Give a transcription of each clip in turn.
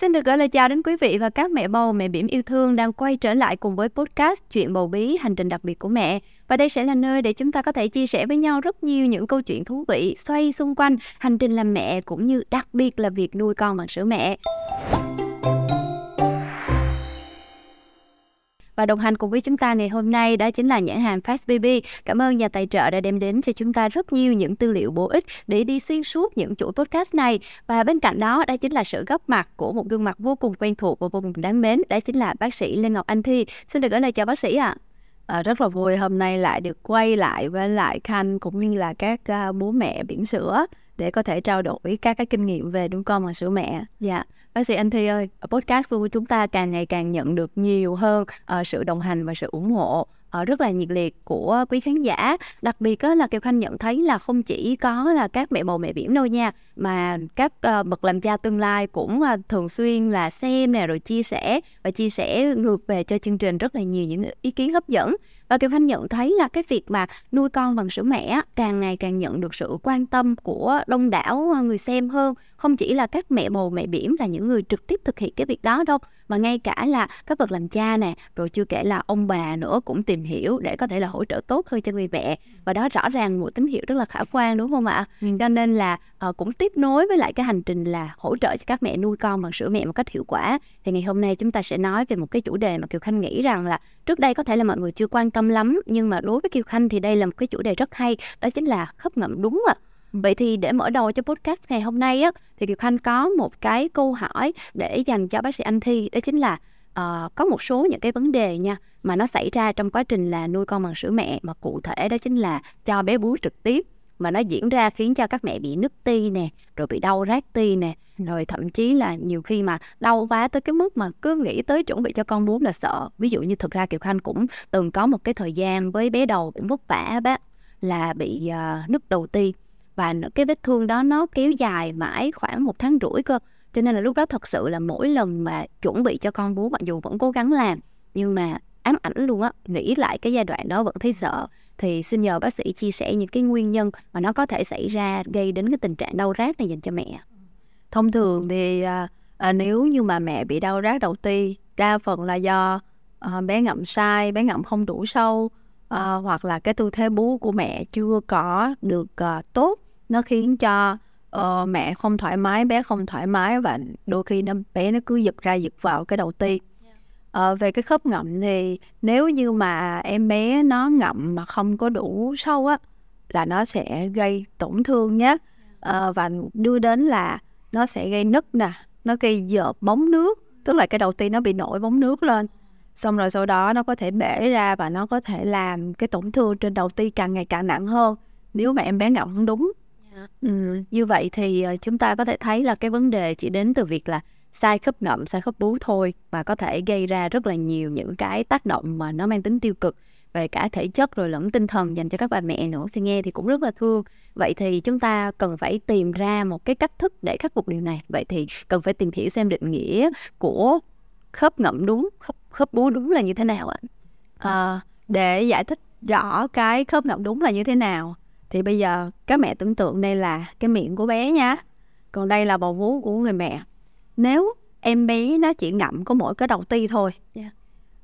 Xin được gửi lời chào đến quý vị và các mẹ bầu, mẹ bỉm yêu thương đang quay trở lại cùng với podcast Chuyện bầu bí, hành trình đặc biệt của mẹ. Và đây sẽ là nơi để chúng ta có thể chia sẻ với nhau rất nhiều những câu chuyện thú vị xoay xung quanh hành trình làm mẹ cũng như đặc biệt là việc nuôi con bằng sữa mẹ. Và đồng hành cùng với chúng ta ngày hôm nay đó chính là nhãn hàng Fast Baby. Cảm ơn nhà tài trợ đã đem đến cho chúng ta rất nhiều những tư liệu bổ ích để đi xuyên suốt những chuỗi podcast này. Và bên cạnh đó, đó chính là sự góp mặt của một gương mặt vô cùng quen thuộc và vô cùng đáng mến. Đó chính là bác sĩ Lê Ngọc Anh Thi. Xin được gửi lời chào bác sĩ ạ. À. À, rất là vui hôm nay lại được quay lại với lại Khanh cũng như là các uh, bố mẹ biển sữa để có thể trao đổi các cái kinh nghiệm về đúng con bằng sữa mẹ. Dạ, bác sĩ Anh Thi ơi, ở podcast của chúng ta càng ngày càng nhận được nhiều hơn uh, sự đồng hành và sự ủng hộ uh, rất là nhiệt liệt của quý khán giả. Đặc biệt là kiều khanh nhận thấy là không chỉ có là các mẹ bầu mẹ biển đâu nha mà các uh, bậc làm cha tương lai cũng uh, thường xuyên là xem nè rồi chia sẻ và chia sẻ ngược về cho chương trình rất là nhiều những ý kiến hấp dẫn và Kiều Khanh nhận thấy là cái việc mà nuôi con bằng sữa mẹ càng ngày càng nhận được sự quan tâm của đông đảo người xem hơn. Không chỉ là các mẹ bầu mẹ biển là những người trực tiếp thực hiện cái việc đó đâu mà ngay cả là các bậc làm cha nè rồi chưa kể là ông bà nữa cũng tìm hiểu để có thể là hỗ trợ tốt hơn cho người mẹ. Và đó rõ ràng một tín hiệu rất là khả quan đúng không ạ? Ừ. cho nên là uh, cũng tiếp nối với lại cái hành trình là hỗ trợ cho các mẹ nuôi con bằng sữa mẹ một cách hiệu quả. Thì ngày hôm nay chúng ta sẽ nói về một cái chủ đề mà kiều khanh nghĩ rằng là trước đây có thể là mọi người chưa quan tâm lắm nhưng mà đối với kiều khanh thì đây là một cái chủ đề rất hay đó chính là khớp ngậm đúng ạ. À Vậy thì để mở đầu cho podcast ngày hôm nay á thì Kiều Khanh có một cái câu hỏi để dành cho bác sĩ Anh Thi đó chính là uh, có một số những cái vấn đề nha mà nó xảy ra trong quá trình là nuôi con bằng sữa mẹ mà cụ thể đó chính là cho bé bú trực tiếp mà nó diễn ra khiến cho các mẹ bị nứt ti nè rồi bị đau rát ti nè. Rồi thậm chí là nhiều khi mà đau quá tới cái mức mà cứ nghĩ tới chuẩn bị cho con bú là sợ. Ví dụ như thực ra kiều khanh cũng từng có một cái thời gian với bé đầu cũng vất vả bác là bị uh, nứt đầu ti. Và cái vết thương đó nó kéo dài mãi khoảng một tháng rưỡi cơ. Cho nên là lúc đó thật sự là mỗi lần mà chuẩn bị cho con bú mặc dù vẫn cố gắng làm nhưng mà ám ảnh luôn á nghĩ lại cái giai đoạn đó vẫn thấy sợ thì xin nhờ bác sĩ chia sẻ những cái nguyên nhân mà nó có thể xảy ra gây đến cái tình trạng đau rát này dành cho mẹ thông thường thì à, à, nếu như mà mẹ bị đau rát đầu ti đa phần là do à, bé ngậm sai bé ngậm không đủ sâu à, hoặc là cái tư thế bú của mẹ chưa có được à, tốt nó khiến cho uh, mẹ không thoải mái bé không thoải mái và đôi khi nó bé nó cứ giật ra giật vào cái đầu ti uh, về cái khớp ngậm thì nếu như mà em bé nó ngậm mà không có đủ sâu á là nó sẽ gây tổn thương nhé. Uh, và đưa đến là nó sẽ gây nứt nè nó gây dợp bóng nước tức là cái đầu tiên nó bị nổi bóng nước lên. Xong rồi sau đó nó có thể bể ra và nó có thể làm cái tổn thương trên đầu ti càng ngày càng nặng hơn nếu mà em bé ngậm không đúng. Ừ, như vậy thì ờ, chúng ta có thể thấy là cái vấn đề chỉ đến từ việc là sai khớp ngậm, sai khớp bú thôi mà có thể gây ra rất là nhiều những cái tác động mà nó mang tính tiêu cực về cả thể chất rồi lẫn tinh thần dành cho các bà mẹ nữa. Thì nghe thì cũng rất là thương. Vậy thì chúng ta cần phải tìm ra một cái cách thức để khắc phục điều này. Vậy thì cần phải tìm hiểu xem định nghĩa của khớp ngậm đúng khớp, khớp bú đúng là như thế nào ạ? À, để giải thích rõ cái khớp ngậm đúng là như thế nào thì bây giờ các mẹ tưởng tượng đây là cái miệng của bé nha còn đây là bầu vú của người mẹ nếu em bé nó chỉ ngậm có mỗi cái đầu ti thôi yeah. Dạ.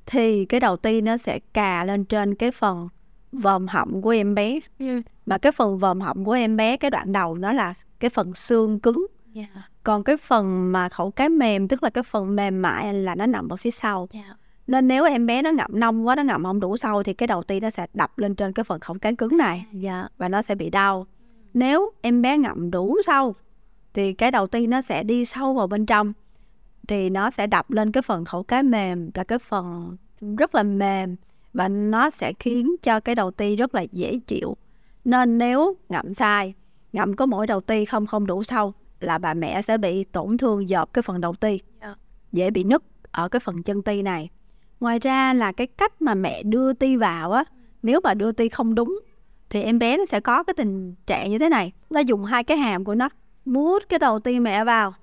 thì cái đầu ti nó sẽ cà lên trên cái phần vòm họng của em bé yeah. mà cái phần vòm họng của em bé cái đoạn đầu nó là cái phần xương cứng yeah. Dạ. còn cái phần mà khẩu cái mềm tức là cái phần mềm mại là nó nằm ở phía sau yeah. Dạ nên nếu em bé nó ngậm nông quá nó ngậm không đủ sâu thì cái đầu ti nó sẽ đập lên trên cái phần khổng cán cứng này dạ. và nó sẽ bị đau nếu em bé ngậm đủ sâu thì cái đầu ti nó sẽ đi sâu vào bên trong. Thì nó sẽ đập lên cái phần khẩu cái mềm là cái phần rất là mềm. Và nó sẽ khiến cho cái đầu ti rất là dễ chịu. Nên nếu ngậm sai ngậm có mỗi đầu ti không không đủ sâu là bà mẹ sẽ bị tổn thương dợp cái phần đầu ti. Dạ. dễ bị nứt ở cái phần chân ti này. Ngoài ra là cái cách mà mẹ đưa ti vào á nếu mà đưa ti không đúng thì em bé nó sẽ có cái tình trạng như thế này. Nó dùng hai cái hàm của nó mút cái đầu ti mẹ vào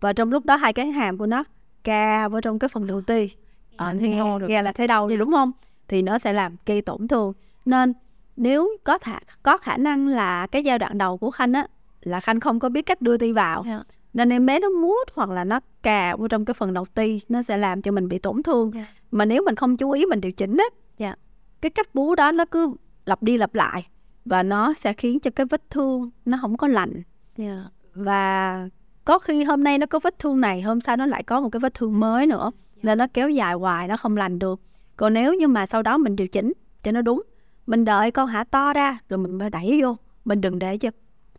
và trong lúc đó hai cái hàm của nó ca vào trong cái phần đầu ti ờ, thì nghe, nghe là thấy đau thì đúng không thì nó sẽ làm gây tổn thương nên nếu có thả, có khả năng là cái giai đoạn đầu của khanh á là khanh không có biết cách đưa ti vào yeah. Dạ. nên em bé nó mút hoặc là nó cà vô trong cái phần đầu ti nó sẽ làm cho mình bị tổn thương Dạ. mà nếu mình không chú ý mình điều chỉnh á Dạ. cái cách bú đó nó cứ lặp đi lặp lại và nó sẽ khiến cho cái vết thương nó không có lành Dạ. Và có khi hôm nay nó có vết thương này hôm sau nó lại có một cái vết thương mới nữa. Nên nó kéo dài hoài nó không lành được. Còn nếu như mà sau đó mình điều chỉnh cho nó đúng mình đợi con hả to ra rồi mình mới đẩy vô. Mình đừng để cho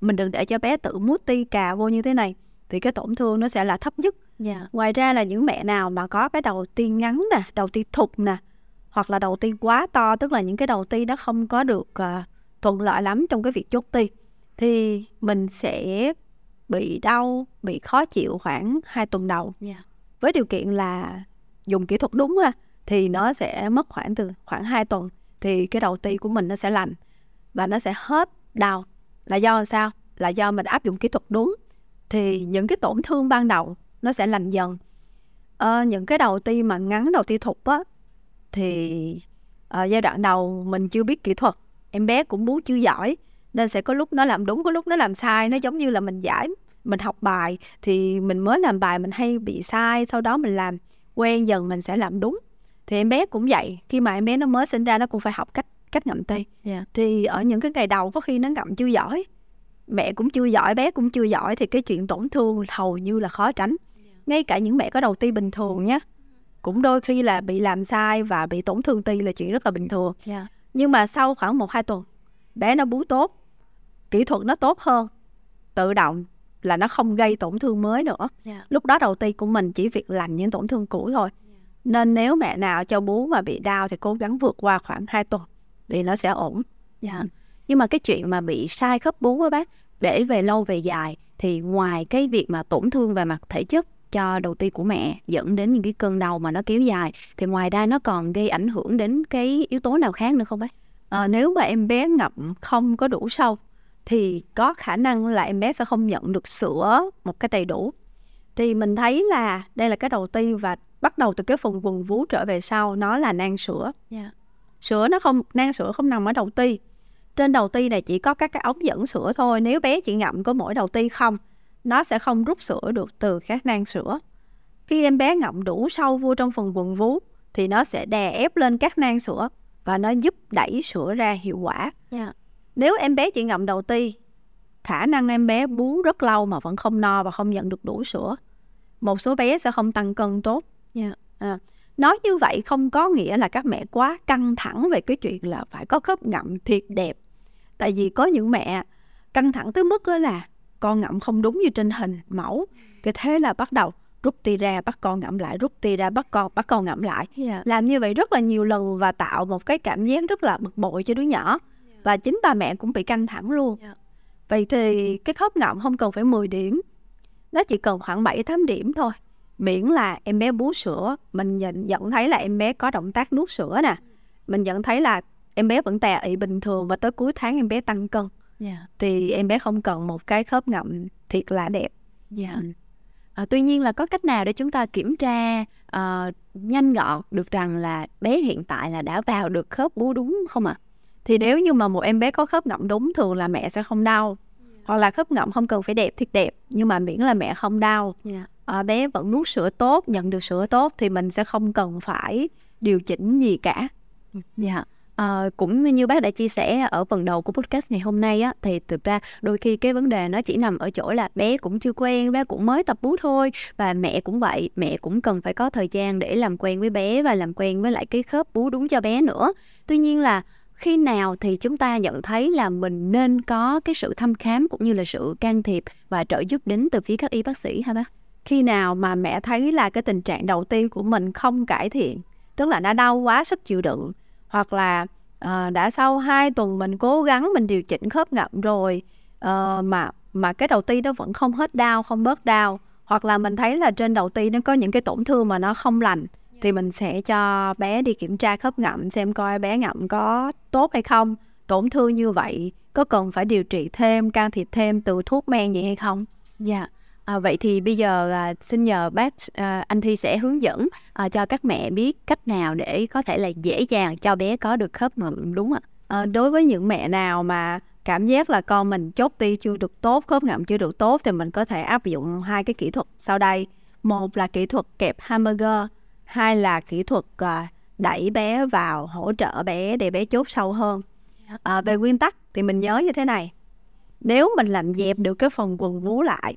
mình đừng để cho bé tự mút ti cà vô như thế này thì cái tổn thương nó sẽ là thấp nhất. Dạ. ngoài ra là những mẹ nào mà có cái đầu ti ngắn nè đầu ti thụt nè hoặc là đầu ti quá to tức là những cái đầu ti nó không có được à, thuận lợi lắm trong cái việc chốt ti thì mình sẽ bị đau bị khó chịu khoảng 2 tuần đầu. Dạ. với điều kiện là dùng kỹ thuật đúng ha thì nó sẽ mất khoảng từ khoảng 2 tuần thì cái đầu ti của mình nó sẽ lành và nó sẽ hết đau. Là do sao? Là do mình áp dụng kỹ thuật đúng thì những cái tổn thương ban đầu nó sẽ lành dần. Ờ, những cái đầu ti mà ngắn đầu ti thục á thì ờ, giai đoạn đầu mình chưa biết kỹ thuật em bé cũng bú chưa giỏi nên sẽ có lúc nó làm đúng có lúc nó làm sai. Nó giống như là mình giải mình học bài thì mình mới làm bài mình hay bị sai sau đó mình làm quen dần mình sẽ làm đúng. Thì em bé cũng vậy khi mà em bé nó mới sinh ra nó cũng phải học cách cách ngậm ti Dạ. thì ở những cái ngày đầu có khi nó ngậm chưa giỏi mẹ cũng chưa giỏi bé cũng chưa giỏi thì cái chuyện tổn thương hầu như là khó tránh. Ngay cả những mẹ có đầu ti bình thường nhé cũng đôi khi là bị làm sai và bị tổn thương ti là chuyện rất là bình thường. Dạ. nhưng mà sau khoảng một hai tuần bé nó bú tốt kỹ thuật nó tốt hơn tự động là nó không gây tổn thương mới nữa Dạ. lúc đó đầu ti của mình chỉ việc lành những tổn thương cũ thôi nên nếu mẹ nào cho bú mà bị đau thì cố gắng vượt qua khoảng 2 tuần thì nó sẽ ổn Dạ. Nhưng mà cái chuyện mà bị sai khớp bú á bác để về lâu về dài thì ngoài cái việc mà tổn thương về mặt thể chất cho đầu ti của mẹ dẫn đến những cái cơn đau mà nó kéo dài thì ngoài ra nó còn gây ảnh hưởng đến cái yếu tố nào khác nữa không bác? Ờ, nếu mà em bé ngậm không có đủ sâu thì có khả năng là em bé sẽ không nhận được sữa một cách đầy đủ. Thì mình thấy là đây là cái đầu ti và bắt đầu từ cái phần vùng vú trở về sau nó là nang sữa. Dạ. sữa nó không nang sữa không nằm ở đầu ti. Trên đầu ti này chỉ có các cái ống dẫn sữa thôi nếu bé chỉ ngậm có mỗi đầu ti không nó sẽ không rút sữa được từ các nang sữa. Khi em bé ngậm đủ sâu vô trong phần vùng vú thì nó sẽ đè ép lên các nang sữa và nó giúp đẩy sữa ra hiệu quả. Dạ. Nếu em bé chỉ ngậm đầu ti khả năng em bé bú rất lâu mà vẫn không no và không nhận được đủ sữa. Một số bé sẽ không tăng cân tốt. Dạ. à, nói như vậy không có nghĩa là các mẹ quá căng thẳng về cái chuyện là phải có khớp ngậm thiệt đẹp. Tại vì có những mẹ căng thẳng tới mức đó là con ngậm không đúng như trên hình mẫu. Cái thế là bắt đầu rút ti ra bắt con ngậm lại rút ti ra bắt con bắt con ngậm lại. Dạ. làm như vậy rất là nhiều lần và tạo một cái cảm giác rất là bực bội cho đứa nhỏ và chính bà mẹ cũng bị căng thẳng luôn Dạ. vậy thì cái khớp ngậm không cần phải 10 điểm nó chỉ cần khoảng 7 8 điểm thôi miễn là em bé bú sữa mình nhận, nhận thấy là em bé có động tác nuốt sữa nè mình nhận thấy là em bé vẫn tè ị bình thường và tới cuối tháng em bé tăng cân Dạ. thì em bé không cần một cái khớp ngậm thiệt là đẹp Dạ. Ừ. À, tuy nhiên là có cách nào để chúng ta kiểm tra ờ, nhanh gọn được rằng là bé hiện tại là đã vào được khớp bú đúng không ạ? Thì nếu như mà một em bé có khớp ngậm đúng thường là mẹ sẽ không đau. Hoặc là khớp ngậm không cần phải đẹp thiệt đẹp nhưng mà miễn là mẹ không đau. Dạ. à, bé vẫn nuốt sữa tốt nhận được sữa tốt thì mình sẽ không cần phải điều chỉnh gì cả. Dạ. Ờ, cũng như bác đã chia sẻ ở phần đầu của podcast ngày hôm nay á thì thực ra đôi khi cái vấn đề nó chỉ nằm ở chỗ là bé cũng chưa quen bé cũng mới tập bú thôi và mẹ cũng vậy mẹ cũng cần phải có thời gian để làm quen với bé và làm quen với lại cái khớp bú đúng cho bé nữa. Tuy nhiên là khi nào thì chúng ta nhận thấy là mình nên có cái sự thăm khám cũng như là sự can thiệp và trợ giúp đến từ phía các y bác sĩ hả bác? khi nào mà mẹ thấy là cái tình trạng đầu tiên của mình không cải thiện tức là đã đau quá sức chịu đựng hoặc là uh, đã sau 2 tuần mình cố gắng mình điều chỉnh khớp ngậm rồi uh, mà mà cái đầu ti nó vẫn không hết đau không bớt đau hoặc là mình thấy là trên đầu ti nó có những cái tổn thương mà nó không lành thì mình sẽ cho bé đi kiểm tra khớp ngậm xem coi bé ngậm có tốt hay không tổn thương như vậy có cần phải điều trị thêm can thiệp thêm từ thuốc men gì hay không Dạ. À, vậy thì bây giờ à, xin nhờ bác à, anh Thi sẽ hướng dẫn à, cho các mẹ biết cách nào để có thể là dễ dàng cho bé có được khớp ngậm đúng ạ. Ờ, đối với những mẹ nào mà cảm giác là con mình chốt ti chưa được tốt khớp ngậm chưa được tốt thì mình có thể áp dụng hai cái kỹ thuật sau đây một là kỹ thuật kẹp hamburger hai là kỹ thuật ờ, đẩy bé vào hỗ trợ bé để bé chốt sâu hơn. À, về nguyên tắc thì mình nhớ như thế này. Nếu mình làm dẹp được cái phần quần vú lại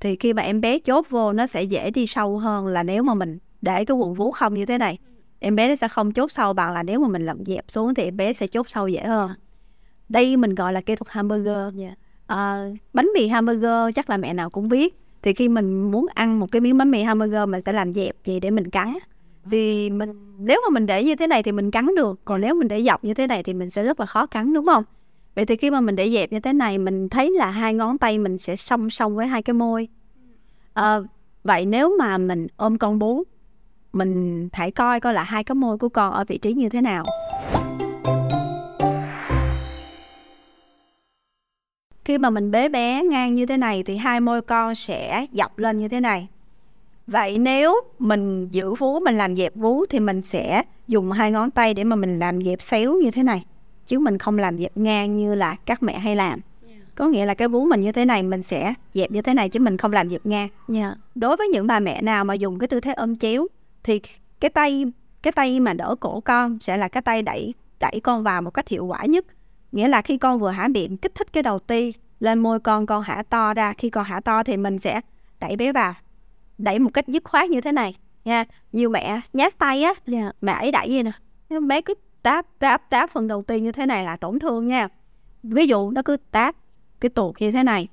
thì khi mà em bé chốt vô nó sẽ dễ đi sâu hơn là nếu mà mình để cái quần vú không như thế này. Em bé nó sẽ không chốt sâu bằng là nếu mà mình làm dẹp xuống thì em bé sẽ chốt sâu dễ hơn. Đây mình gọi là kỹ thuật hamburger à, bánh mì hamburger chắc là mẹ nào cũng biết thì khi mình muốn ăn một cái miếng bánh mì hamburger mình sẽ làm dẹp gì để mình cắn thì mình nếu mà mình để như thế này thì mình cắn được còn nếu mình để dọc như thế này thì mình sẽ rất là khó cắn đúng không? Vậy thì khi mà mình để dẹp như thế này mình thấy là hai ngón tay mình sẽ song song với hai cái môi. À, vậy nếu mà mình ôm con bú mình hãy coi coi là hai cái môi của con ở vị trí như thế nào. Khi mà mình bế bé ngang như thế này thì hai môi con sẽ dọc lên như thế này. Vậy nếu mình giữ vú mình làm dẹp vú thì mình sẽ dùng hai ngón tay để mà mình làm dẹp xéo như thế này. Chứ mình không làm dẹp ngang như là các mẹ hay làm. Có nghĩa là cái vú mình như thế này mình sẽ dẹp như thế này chứ mình không làm dẹp ngang. Yeah. đối với những bà mẹ nào mà dùng cái tư thế ôm chéo thì cái tay cái tay mà đỡ cổ con sẽ là cái tay đẩy đẩy con vào một cách hiệu quả nhất nghĩa là khi con vừa há miệng kích thích cái đầu ti lên môi con con hả to ra. Khi con hả to thì mình sẽ đẩy bé vào. Đẩy một cách dứt khoát như thế này nha. Nhiều mẹ nhát tay á yeah. mẹ ấy đẩy gì nè. Bé cứ táp táp táp phần đầu tiên như thế này là tổn thương nha. Ví dụ nó cứ táp cái tuột như thế này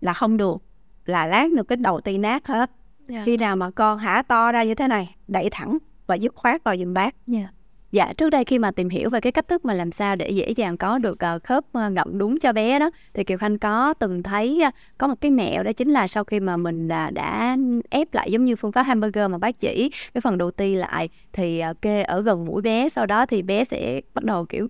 là không được là lát được cái đầu tiên nát hết. Yeah. khi nào mà con hả to ra như thế này đẩy thẳng và dứt khoát vào giùm bác. Yeah. Dạ, trước đây khi mà tìm hiểu về cái cách thức mà làm sao để dễ dàng có được uh, khớp uh, ngậm đúng cho bé đó thì Kiều Khanh có từng thấy uh, có một cái mẹo đó chính là sau khi mà mình uh, đã ép lại giống như phương pháp hamburger mà bác chỉ cái phần đầu ti lại thì uh, kê ở gần mũi bé sau đó thì bé sẽ bắt đầu kiểu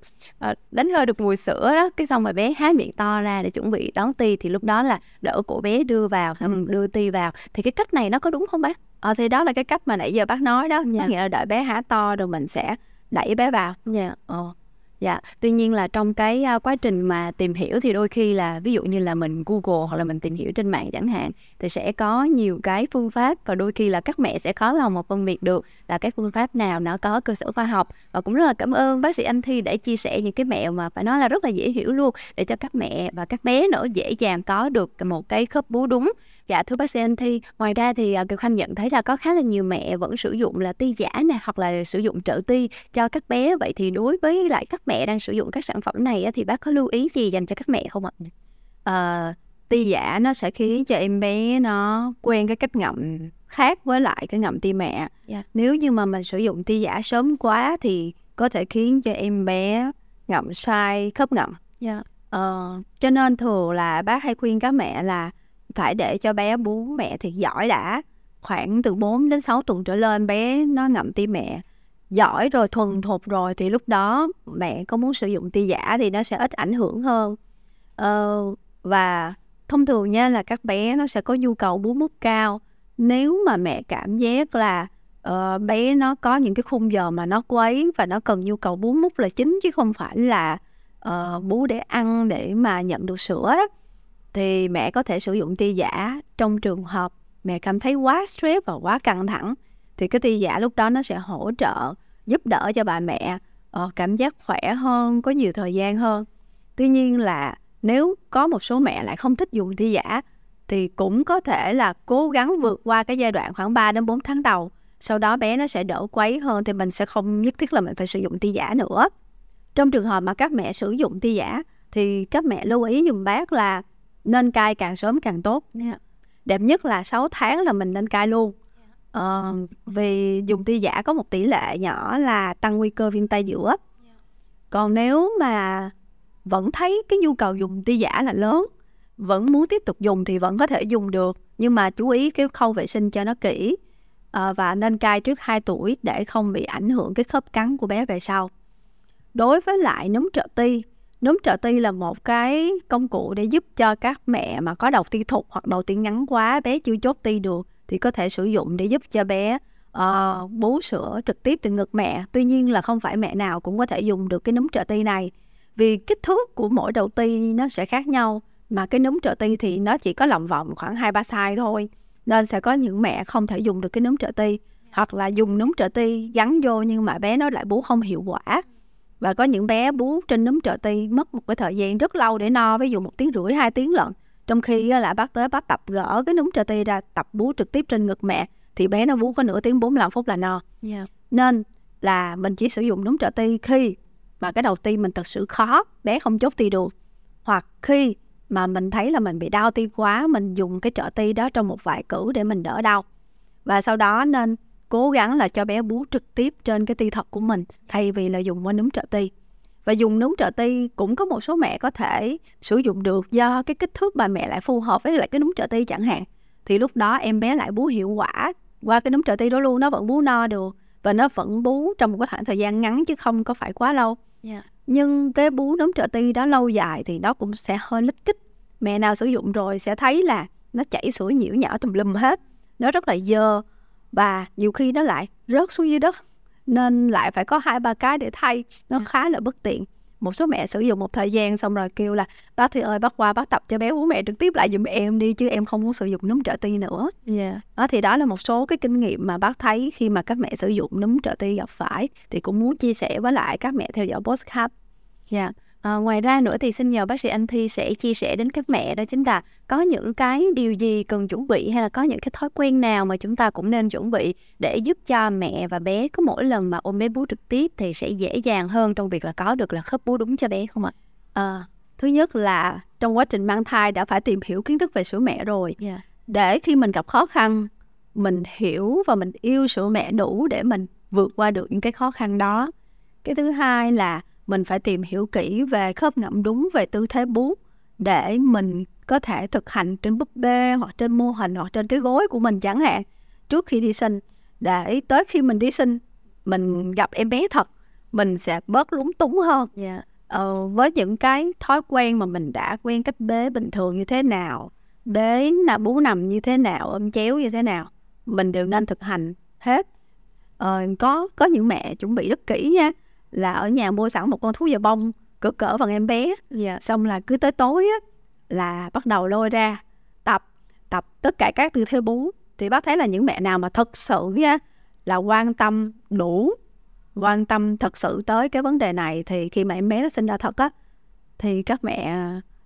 uh, đánh hơi được mùi sữa đó cái xong rồi bé há miệng to ra để chuẩn bị đón ti thì lúc đó là đỡ cổ bé đưa vào ừ. đưa ti vào thì cái cách này nó có đúng không bác? Ờ thì đó là cái cách mà nãy giờ bác nói đó, dạ. có nghĩa là đợi bé há to rồi mình sẽ đẩy bé vào. Dạ. Ờ dạ tuy nhiên là trong cái uh, quá trình mà tìm hiểu thì đôi khi là ví dụ như là mình google hoặc là mình tìm hiểu trên mạng chẳng hạn thì sẽ có nhiều cái phương pháp và đôi khi là các mẹ sẽ khó lòng mà phân biệt được là cái phương pháp nào nó có cơ sở khoa học và cũng rất là cảm ơn bác sĩ anh thi đã chia sẻ những cái mẹo mà phải nói là rất là dễ hiểu luôn để cho các mẹ và các bé nữa dễ dàng có được một cái khớp bú đúng Dạ thưa bác sĩ Anh Thi, ngoài ra thì uh, Kiều Khanh nhận thấy là có khá là nhiều mẹ vẫn sử dụng là ti giả nè hoặc là sử dụng trợ ti cho các bé. Vậy thì đối với lại các mẹ đang sử dụng các sản phẩm này thì bác có lưu ý gì dành cho các mẹ không ạ? À, ti giả nó sẽ khiến cho em bé nó quen cái cách ngậm khác với lại cái ngậm ti mẹ. Yeah. Dạ. Nếu như mà mình sử dụng ti giả sớm quá thì có thể khiến cho em bé ngậm sai khớp ngậm. Yeah. Dạ. Ờ, cho nên thường là bác hay khuyên các mẹ là phải để cho bé bú mẹ thiệt giỏi đã khoảng từ 4 đến 6 tuần trở lên bé nó ngậm ti mẹ giỏi rồi thuần thục rồi thì lúc đó mẹ có muốn sử dụng ti giả thì nó sẽ ít ảnh hưởng hơn. Ờ, và thông thường nha là các bé nó sẽ có nhu cầu bú mút cao. Nếu mà mẹ cảm giác là uh, bé nó có những cái khung giờ mà nó quấy và nó cần nhu cầu bú mút là chính chứ không phải là uh, bú để ăn để mà nhận được sữa đó thì mẹ có thể sử dụng tia giả trong trường hợp mẹ cảm thấy quá stress và quá căng thẳng thì cái tia giả lúc đó nó sẽ hỗ trợ giúp đỡ cho bà mẹ uh, cảm giác khỏe hơn có nhiều thời gian hơn. Tuy nhiên là nếu có một số mẹ lại không thích dùng tia giả thì cũng có thể là cố gắng vượt qua cái giai đoạn khoảng 3 đến 4 tháng đầu. Sau đó bé nó sẽ đỡ quấy hơn thì mình sẽ không nhất thiết là mình phải sử dụng tia giả nữa. Trong trường hợp mà các mẹ sử dụng tia giả thì các mẹ lưu ý dùng bác là nên cai càng sớm càng tốt. Yeah. đẹp nhất là 6 tháng là mình nên cai luôn ờ, vì dùng tia giả có một tỷ lệ nhỏ là tăng nguy cơ viêm tay giữa yeah. còn nếu mà vẫn thấy cái nhu cầu dùng tia giả là lớn vẫn muốn tiếp tục dùng thì vẫn có thể dùng được nhưng mà chú ý cái khâu vệ sinh cho nó kỹ à, và nên cai trước 2 tuổi để không bị ảnh hưởng cái khớp cắn của bé về sau đối với lại núm trợ ti núm trợ ti là một cái công cụ để giúp cho các mẹ mà có đầu ti thục hoặc đầu ti ngắn quá bé chưa chốt ti được thì có thể sử dụng để giúp cho bé uh, bú sữa trực tiếp từ ngực mẹ. Tuy nhiên là không phải mẹ nào cũng có thể dùng được cái núm trợ ti này. Vì kích thước của mỗi đầu ti nó sẽ khác nhau mà cái núm trợ ti thì nó chỉ có lòng vòng khoảng hai ba size thôi nên sẽ có những mẹ không thể dùng được cái núm trợ ti. Hoặc là dùng núm trợ ti gắn vô nhưng mà bé nó lại bú không hiệu quả. Và có những bé bú trên núm trợ ti mất một cái thời gian rất lâu để no ví dụ một tiếng rưỡi hai tiếng lận trong khi là bác tới bác tập gỡ cái núm trợ ti ra tập bú trực tiếp trên ngực mẹ thì bé nó bú có nửa tiếng 45 phút là no. Yeah. nên là mình chỉ sử dụng núm trợ ti khi mà cái đầu ti mình thật sự khó bé không chốt ti được hoặc khi mà mình thấy là mình bị đau ti quá mình dùng cái trợ ti đó trong một vài cử để mình đỡ đau. Và sau đó nên cố gắng là cho bé bú trực tiếp trên cái ti thật của mình thay vì là dùng qua núm trợ ti và dùng núm trợ ti cũng có một số mẹ có thể sử dụng được do cái kích thước bà mẹ lại phù hợp với lại cái núm trợ ti chẳng hạn. Thì lúc đó em bé lại bú hiệu quả qua cái núm trợ ti đó luôn nó vẫn bú no được và nó vẫn bú trong một cái khoảng thời gian ngắn chứ không có phải quá lâu. Yeah. nhưng cái bú núm trợ ti đó lâu dài thì nó cũng sẽ hơi lít kích. Mẹ nào sử dụng rồi sẽ thấy là nó chảy sữa nhiễu nhão tùm lum hết. Nó rất là dơ và nhiều khi nó lại rớt xuống dưới đất nên lại phải có hai ba cái để thay nó ừ. khá là bất tiện một số mẹ sử dụng một thời gian xong rồi kêu là bác thì ơi bác qua bác tập cho bé bú mẹ trực tiếp lại giùm em đi chứ em không muốn sử dụng núm trợ ti nữa yeah. đó thì đó là một số cái kinh nghiệm mà bác thấy khi mà các mẹ sử dụng núm trợ ti gặp phải thì cũng muốn chia sẻ với lại các mẹ theo dõi podcast dạ yeah. À, ngoài ra nữa thì xin nhờ bác sĩ Anh Thi sẽ chia sẻ đến các mẹ đó chính là có những cái điều gì cần chuẩn bị hay là có những cái thói quen nào mà chúng ta cũng nên chuẩn bị để giúp cho mẹ và bé có mỗi lần mà ôm bé bú trực tiếp thì sẽ dễ dàng hơn trong việc là có được là khớp bú đúng cho bé không ạ? À, thứ nhất là trong quá trình mang thai đã phải tìm hiểu kiến thức về sữa mẹ rồi yeah. để khi mình gặp khó khăn mình hiểu và mình yêu sữa mẹ đủ để mình vượt qua được những cái khó khăn đó. Cái thứ hai là mình phải tìm hiểu kỹ về khớp ngậm đúng về tư thế bú để mình có thể thực hành trên búp bê hoặc trên mô hình hoặc trên cái gối của mình chẳng hạn. Trước khi đi sinh để tới khi mình đi sinh mình gặp em bé thật mình sẽ bớt lúng túng hơn. Yeah. ờ, với những cái thói quen mà mình đã quen cách bế bình thường như thế nào bế là bú nằm như thế nào ôm chéo như thế nào mình đều nên thực hành hết. Ờ, có có những mẹ chuẩn bị rất kỹ nha là ở nhà mua sẵn một con thú giờ bông cỡ cỡ bằng em bé. Yeah. xong là cứ tới tối á là bắt đầu lôi ra tập tập tất cả các tư thế bú. Thì bác thấy là những mẹ nào mà thật sự á, là quan tâm đủ quan tâm thật sự tới cái vấn đề này thì khi mà em bé nó sinh ra thật á thì các mẹ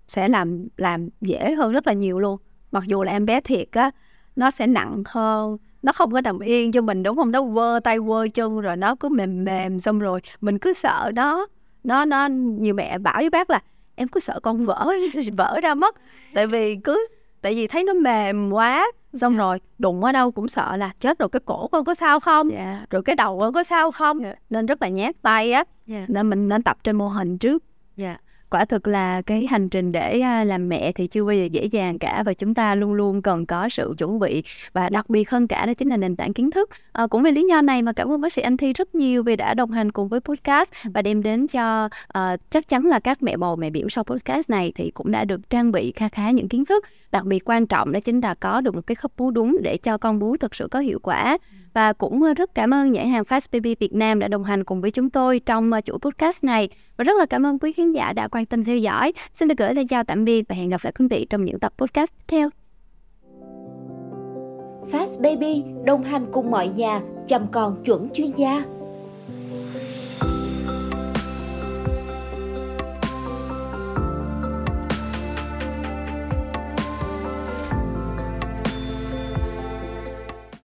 sẽ làm làm dễ hơn rất là nhiều luôn. Mặc dù là em bé thiệt á nó sẽ nặng hơn nó không có nằm yên cho mình đúng không nó quơ tay quơ chân rồi nó cứ mềm mềm xong rồi mình cứ sợ nó nó nó nhiều mẹ bảo với bác là em cứ sợ con vỡ vỡ ra mất tại vì cứ tại vì thấy nó mềm quá xong. Dạ. rồi đụng ở đâu cũng sợ là chết rồi cái cổ con có sao không yeah. Dạ. rồi cái đầu con có sao không yeah. Dạ. nên rất là nhát tay á yeah. nên mình nên tập trên mô hình trước yeah quả thực là cái hành trình để làm mẹ thì chưa bao giờ dễ dàng cả và chúng ta luôn luôn cần có sự chuẩn bị và đặc biệt hơn cả đó chính là nền tảng kiến thức. À, cũng vì lý do này mà cảm ơn bác sĩ anh thi rất nhiều vì đã đồng hành cùng với podcast và đem đến cho uh, chắc chắn là các mẹ bầu mẹ biểu sau podcast này thì cũng đã được trang bị kha khá những kiến thức. Đặc biệt quan trọng đó chính là có được một cái khớp bú đúng để cho con bú thực sự có hiệu quả và cũng ờ, rất cảm ơn nhãn hàng Fast Baby Việt Nam đã đồng hành cùng với chúng tôi trong ờ, chuỗi podcast này và rất là cảm ơn quý khán giả đã quan tâm theo dõi. Xin được gửi lời chào tạm biệt và hẹn gặp lại quý vị trong những tập podcast tiếp theo. Fast Baby đồng hành cùng mọi nhà, chăm con chuẩn chuyên gia.